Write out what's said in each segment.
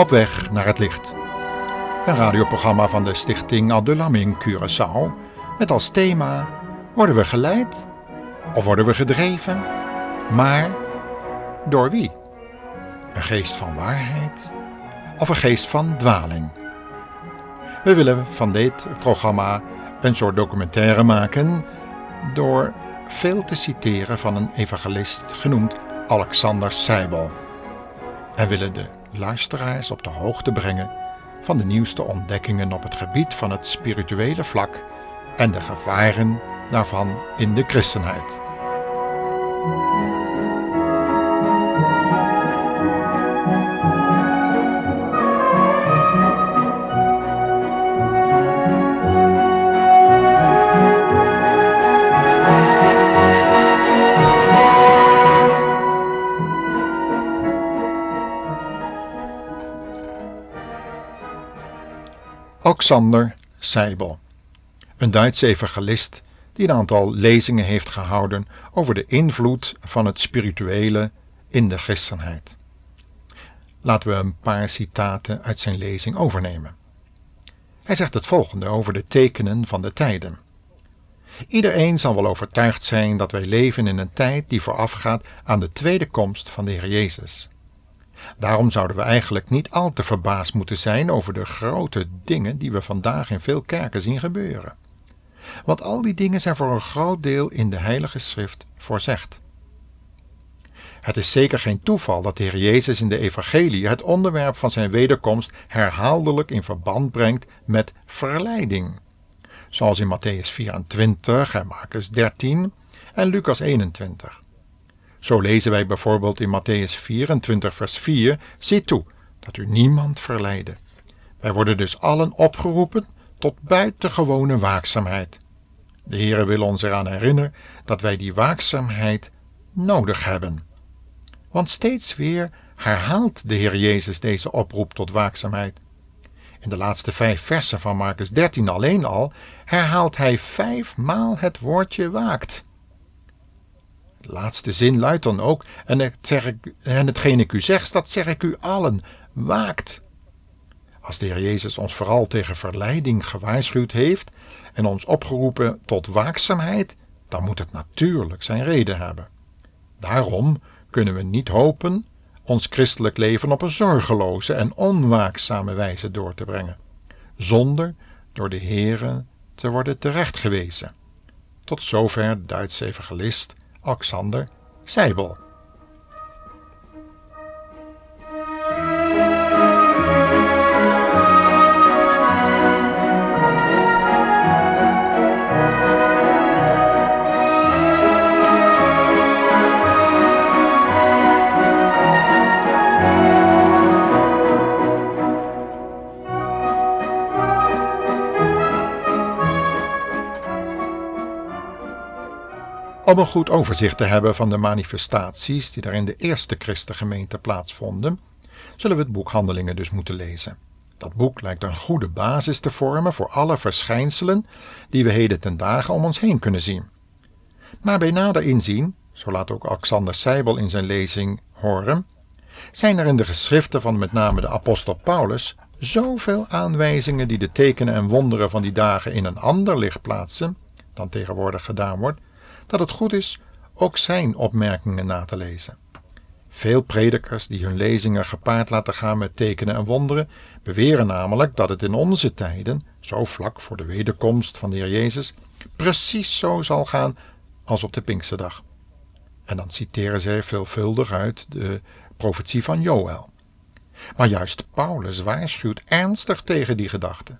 Op weg naar het licht. Een radioprogramma van de stichting Adulam Curaçao met als thema Worden we geleid of worden we gedreven? Maar door wie? Een geest van waarheid of een geest van dwaling? We willen van dit programma een soort documentaire maken door veel te citeren van een evangelist genoemd Alexander Seibel en willen de luisteraars op de hoogte brengen van de nieuwste ontdekkingen op het gebied van het spirituele vlak en de gevaren daarvan in de christenheid. Alexander Seibel, een Duitse evangelist die een aantal lezingen heeft gehouden over de invloed van het spirituele in de christenheid. Laten we een paar citaten uit zijn lezing overnemen. Hij zegt het volgende over de tekenen van de tijden. Iedereen zal wel overtuigd zijn dat wij leven in een tijd die voorafgaat aan de tweede komst van de Heer Jezus. Daarom zouden we eigenlijk niet al te verbaasd moeten zijn over de grote dingen die we vandaag in veel kerken zien gebeuren. Want al die dingen zijn voor een groot deel in de Heilige Schrift voorzegd. Het is zeker geen toeval dat de Heer Jezus in de Evangelie het onderwerp van zijn wederkomst herhaaldelijk in verband brengt met verleiding. Zoals in Matthäus 24 en Marcus 13 en Lucas 21. Zo lezen wij bijvoorbeeld in Matthäus 24, vers 4: Zie toe dat u niemand verleiden. Wij worden dus allen opgeroepen tot buitengewone waakzaamheid. De Heere wil ons eraan herinneren dat wij die waakzaamheid nodig hebben. Want steeds weer herhaalt de Heer Jezus deze oproep tot waakzaamheid. In de laatste vijf versen van Marcus 13 alleen al herhaalt hij vijfmaal het woordje waakt. Laatste zin luidt dan ook, en, het zeg en hetgeen ik u zeg, dat zeg ik u allen, waakt. Als de Heer Jezus ons vooral tegen verleiding gewaarschuwd heeft en ons opgeroepen tot waakzaamheid, dan moet het natuurlijk zijn reden hebben. Daarom kunnen we niet hopen ons christelijk leven op een zorgeloze en onwaakzame wijze door te brengen, zonder door de Heere te worden terechtgewezen. Tot zover de Duitse evangelist Alexander Seibel. Om een goed overzicht te hebben van de manifestaties die daar in de eerste christengemeente plaatsvonden, zullen we het boek Handelingen dus moeten lezen. Dat boek lijkt een goede basis te vormen voor alle verschijnselen die we heden ten dagen om ons heen kunnen zien. Maar bij nader inzien, zo laat ook Alexander Seibel in zijn lezing horen, zijn er in de geschriften van met name de apostel Paulus zoveel aanwijzingen die de tekenen en wonderen van die dagen in een ander licht plaatsen dan tegenwoordig gedaan wordt, dat het goed is ook zijn opmerkingen na te lezen. Veel predikers die hun lezingen gepaard laten gaan met tekenen en wonderen, beweren namelijk dat het in onze tijden, zo vlak voor de wederkomst van de Heer Jezus, precies zo zal gaan als op de Pinksterdag. En dan citeren zij veelvuldig uit de profetie van Joël. Maar juist Paulus waarschuwt ernstig tegen die gedachte.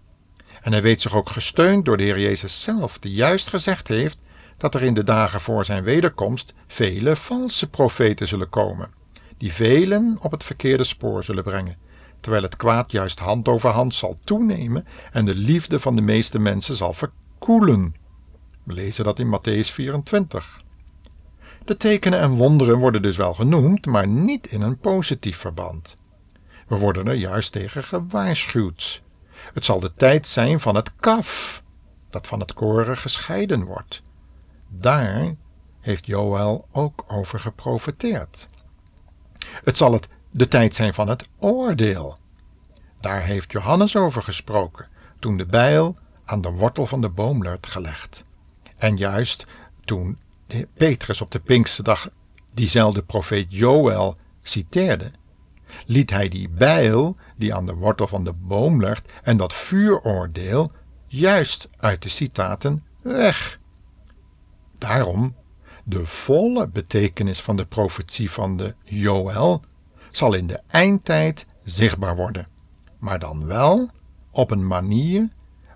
En hij weet zich ook gesteund door de Heer Jezus zelf, die juist gezegd heeft dat er in de dagen voor zijn wederkomst vele valse profeten zullen komen, die velen op het verkeerde spoor zullen brengen, terwijl het kwaad juist hand over hand zal toenemen en de liefde van de meeste mensen zal verkoelen. We lezen dat in Matthäus 24. De tekenen en wonderen worden dus wel genoemd, maar niet in een positief verband. We worden er juist tegen gewaarschuwd. Het zal de tijd zijn van het kaf, dat van het koren gescheiden wordt. Daar heeft Joël ook over geprofeteerd. Het zal het de tijd zijn van het oordeel. Daar heeft Johannes over gesproken, toen de bijl aan de wortel van de boom werd gelegd. En juist toen Petrus op de Pinksterdag diezelfde profeet Joël citeerde, liet hij die bijl die aan de wortel van de boom ligt en dat vuuroordeel juist uit de citaten weg. Daarom, de volle betekenis van de profetie van de Joël zal in de eindtijd zichtbaar worden, maar dan wel op een manier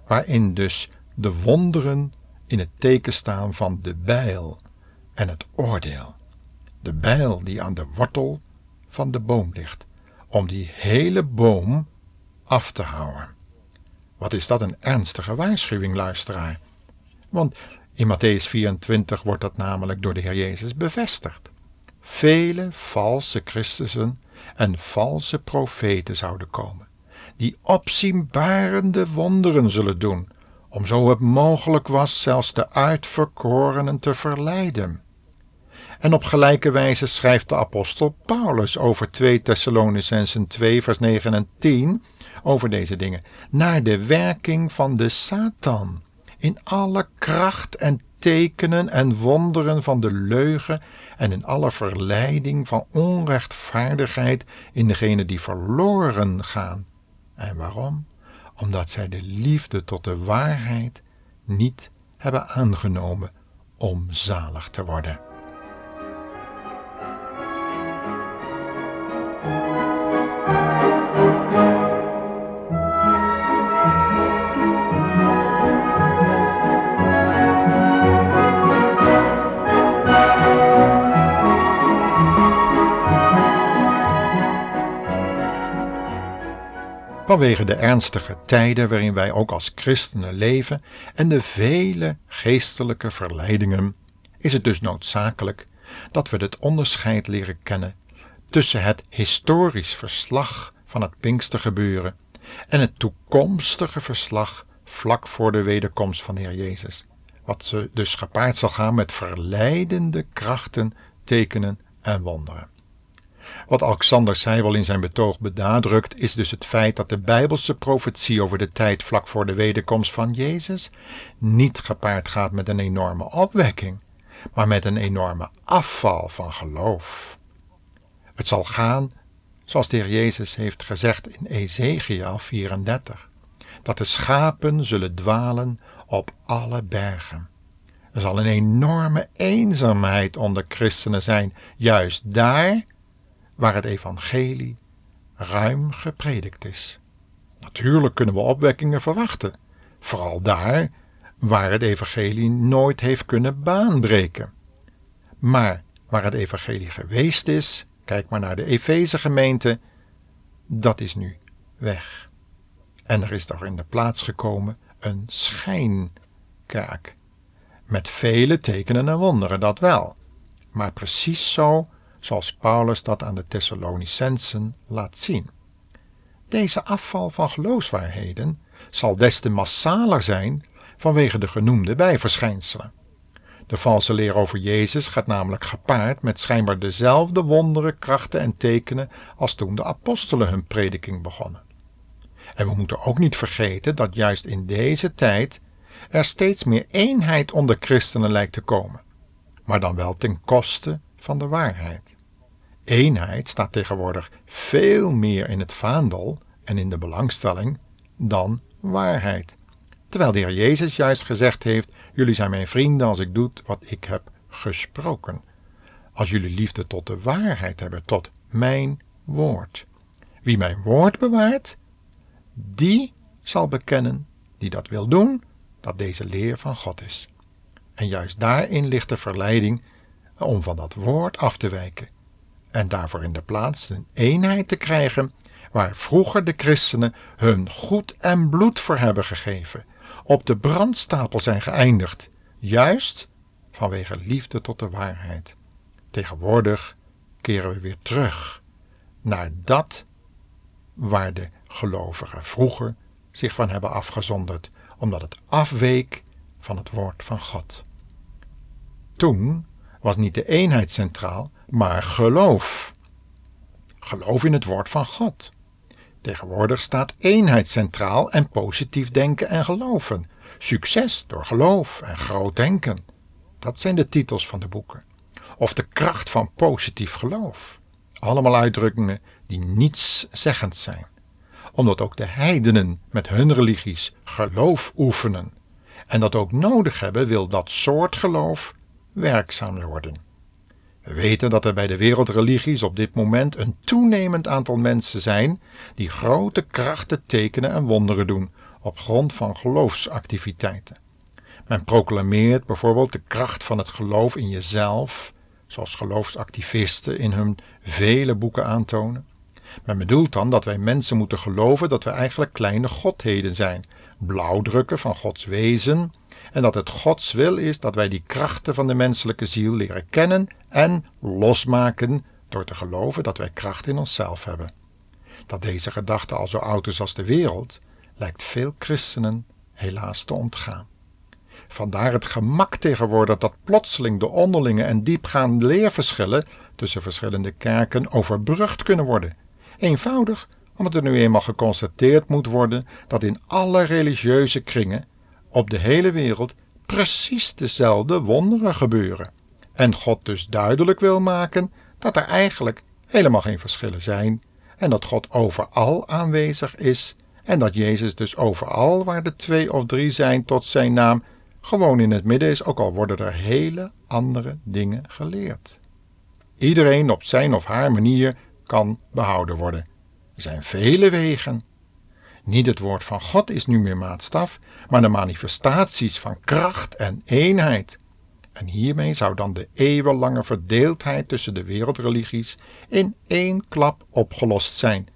waarin dus de wonderen in het teken staan van de bijl en het oordeel. De bijl die aan de wortel van de boom ligt, om die hele boom af te houden. Wat is dat een ernstige waarschuwing, luisteraar? Want in Matthäus 24 wordt dat namelijk door de Heer Jezus bevestigd. Vele valse Christussen en valse profeten zouden komen, die opzienbarende wonderen zullen doen, om zo het mogelijk was zelfs de uitverkorenen te verleiden. En op gelijke wijze schrijft de apostel Paulus over 2 Thessalonicensen 2 vers 9 en 10 over deze dingen, naar de werking van de Satan, in alle kracht en tekenen en wonderen van de leugen en in alle verleiding van onrechtvaardigheid in degenen die verloren gaan. En waarom? Omdat zij de liefde tot de waarheid niet hebben aangenomen om zalig te worden. Vanwege de ernstige tijden waarin wij ook als christenen leven en de vele geestelijke verleidingen, is het dus noodzakelijk dat we het onderscheid leren kennen tussen het historisch verslag van het Pinkstergebeuren en het toekomstige verslag vlak voor de wederkomst van de Heer Jezus, wat ze dus gepaard zal gaan met verleidende krachten, tekenen en wonderen. Wat Alexander Seibel in zijn betoog benadrukt, is dus het feit dat de Bijbelse profetie over de tijd vlak voor de wederkomst van Jezus niet gepaard gaat met een enorme opwekking, maar met een enorme afval van geloof. Het zal gaan, zoals de Heer Jezus heeft gezegd in Ezekiel 34, dat de schapen zullen dwalen op alle bergen. Er zal een enorme eenzaamheid onder christenen zijn, juist daar waar het evangelie ruim gepredikt is. Natuurlijk kunnen we opwekkingen verwachten, vooral daar waar het evangelie nooit heeft kunnen baanbreken. Maar waar het evangelie geweest is, kijk maar naar de Efeze gemeente, dat is nu weg. En er is er in de plaats gekomen een schijnkerk. Met vele tekenen en wonderen, dat wel. Maar precies zo zoals Paulus dat aan de Thessalonicensen laat zien. Deze afval van geloofswaarheden zal des te massaler zijn vanwege de genoemde bijverschijnselen. De valse leer over Jezus gaat namelijk gepaard met schijnbaar dezelfde wonderen, krachten en tekenen als toen de apostelen hun prediking begonnen. En we moeten ook niet vergeten dat juist in deze tijd er steeds meer eenheid onder christenen lijkt te komen, maar dan wel ten koste van de waarheid. Eenheid staat tegenwoordig veel meer in het vaandel en in de belangstelling dan waarheid. Terwijl de Heer Jezus juist gezegd heeft: Jullie zijn mijn vrienden als ik doe wat ik heb gesproken. Als jullie liefde tot de waarheid hebben, tot mijn woord. Wie mijn woord bewaart, die zal bekennen, die dat wil doen, dat deze leer van God is. En juist daarin ligt de verleiding om van dat woord af te wijken en daarvoor in de plaats een eenheid te krijgen waar vroeger de christenen hun goed en bloed voor hebben gegeven, op de brandstapel zijn geëindigd, juist vanwege liefde tot de waarheid. Tegenwoordig keren we weer terug naar dat waar de gelovigen vroeger zich van hebben afgezonderd, omdat het afweek van het woord van God. Toen was niet de eenheid centraal, maar geloof. Geloof in het woord van God. Tegenwoordig staat eenheid centraal en positief denken en geloven. Succes door geloof en groot denken. Dat zijn de titels van de boeken. Of de kracht van positief geloof. Allemaal uitdrukkingen die nietszeggend zijn. Omdat ook de heidenen met hun religies geloof oefenen. En dat ook nodig hebben wil dat soort geloof werkzaam worden. We weten dat er bij de wereldreligies op dit moment een toenemend aantal mensen zijn die grote krachten tekenen en wonderen doen op grond van geloofsactiviteiten. Men proclameert bijvoorbeeld de kracht van het geloof in jezelf, zoals geloofsactivisten in hun vele boeken aantonen. Men bedoelt dan dat wij mensen moeten geloven dat we eigenlijk kleine godheden zijn, blauwdrukken van Gods wezen, en dat het Gods wil is dat wij die krachten van de menselijke ziel leren kennen en losmaken door te geloven dat wij kracht in onszelf hebben. Dat deze gedachte al zo oud is als de wereld, lijkt veel christenen helaas te ontgaan. Vandaar het gemak tegenwoordig dat plotseling de onderlinge en diepgaande leerverschillen tussen verschillende kerken overbrugd kunnen worden. Eenvoudig omdat er nu eenmaal geconstateerd moet worden dat in alle religieuze kringen op de hele wereld precies dezelfde wonderen gebeuren. En God dus duidelijk wil maken dat er eigenlijk helemaal geen verschillen zijn en dat God overal aanwezig is en dat Jezus dus overal waar de twee of drie zijn tot zijn naam gewoon in het midden is, ook al worden er hele andere dingen geleerd. Iedereen op zijn of haar manier kan behouden worden. Er zijn vele wegen. Niet het woord van God is nu meer maatstaf, maar de manifestaties van kracht en eenheid. En hiermee zou dan de eeuwenlange verdeeldheid tussen de wereldreligies in één klap opgelost zijn.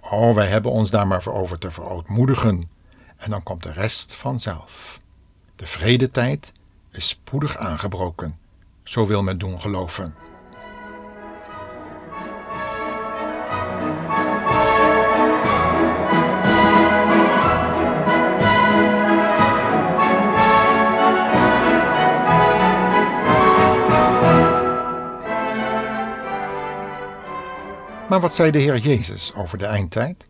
Oh, wij hebben ons daar maar voor over te verootmoedigen. En dan komt de rest vanzelf. De vredetijd is spoedig aangebroken. Zo wil men doen geloven. Maar wat zei de Heer Jezus over de eindtijd?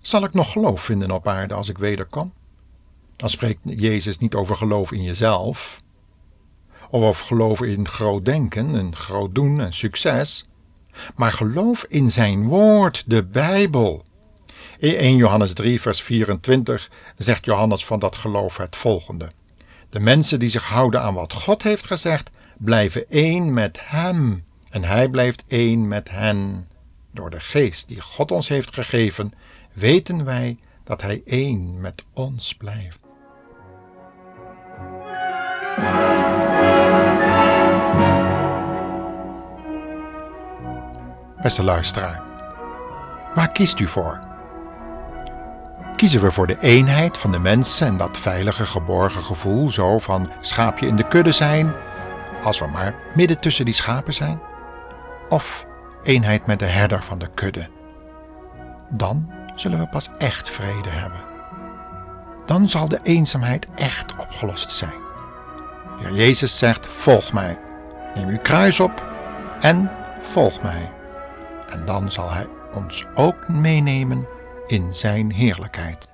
Zal ik nog geloof vinden op aarde als ik wederkom? Dan spreekt Jezus niet over geloof in jezelf, of over geloof in groot denken en groot doen en succes, maar geloof in zijn woord, de Bijbel. In 1 Johannes 3, vers 24 zegt Johannes van dat geloof het volgende: De mensen die zich houden aan wat God heeft gezegd, blijven één met Hem, en Hij blijft één met hen. Door de geest die God ons heeft gegeven, weten wij dat Hij één met ons blijft. Beste luisteraar, waar kiest u voor? Kiezen we voor de eenheid van de mensen en dat veilige geborgen gevoel zo van schaapje in de kudde zijn, als we maar midden tussen die schapen zijn? Of eenheid met de herder van de kudde. Dan zullen we pas echt vrede hebben. Dan zal de eenzaamheid echt opgelost zijn. De Heer Jezus zegt: Volg mij. Neem uw kruis op en volg mij. En dan zal Hij ons ook meenemen in Zijn heerlijkheid.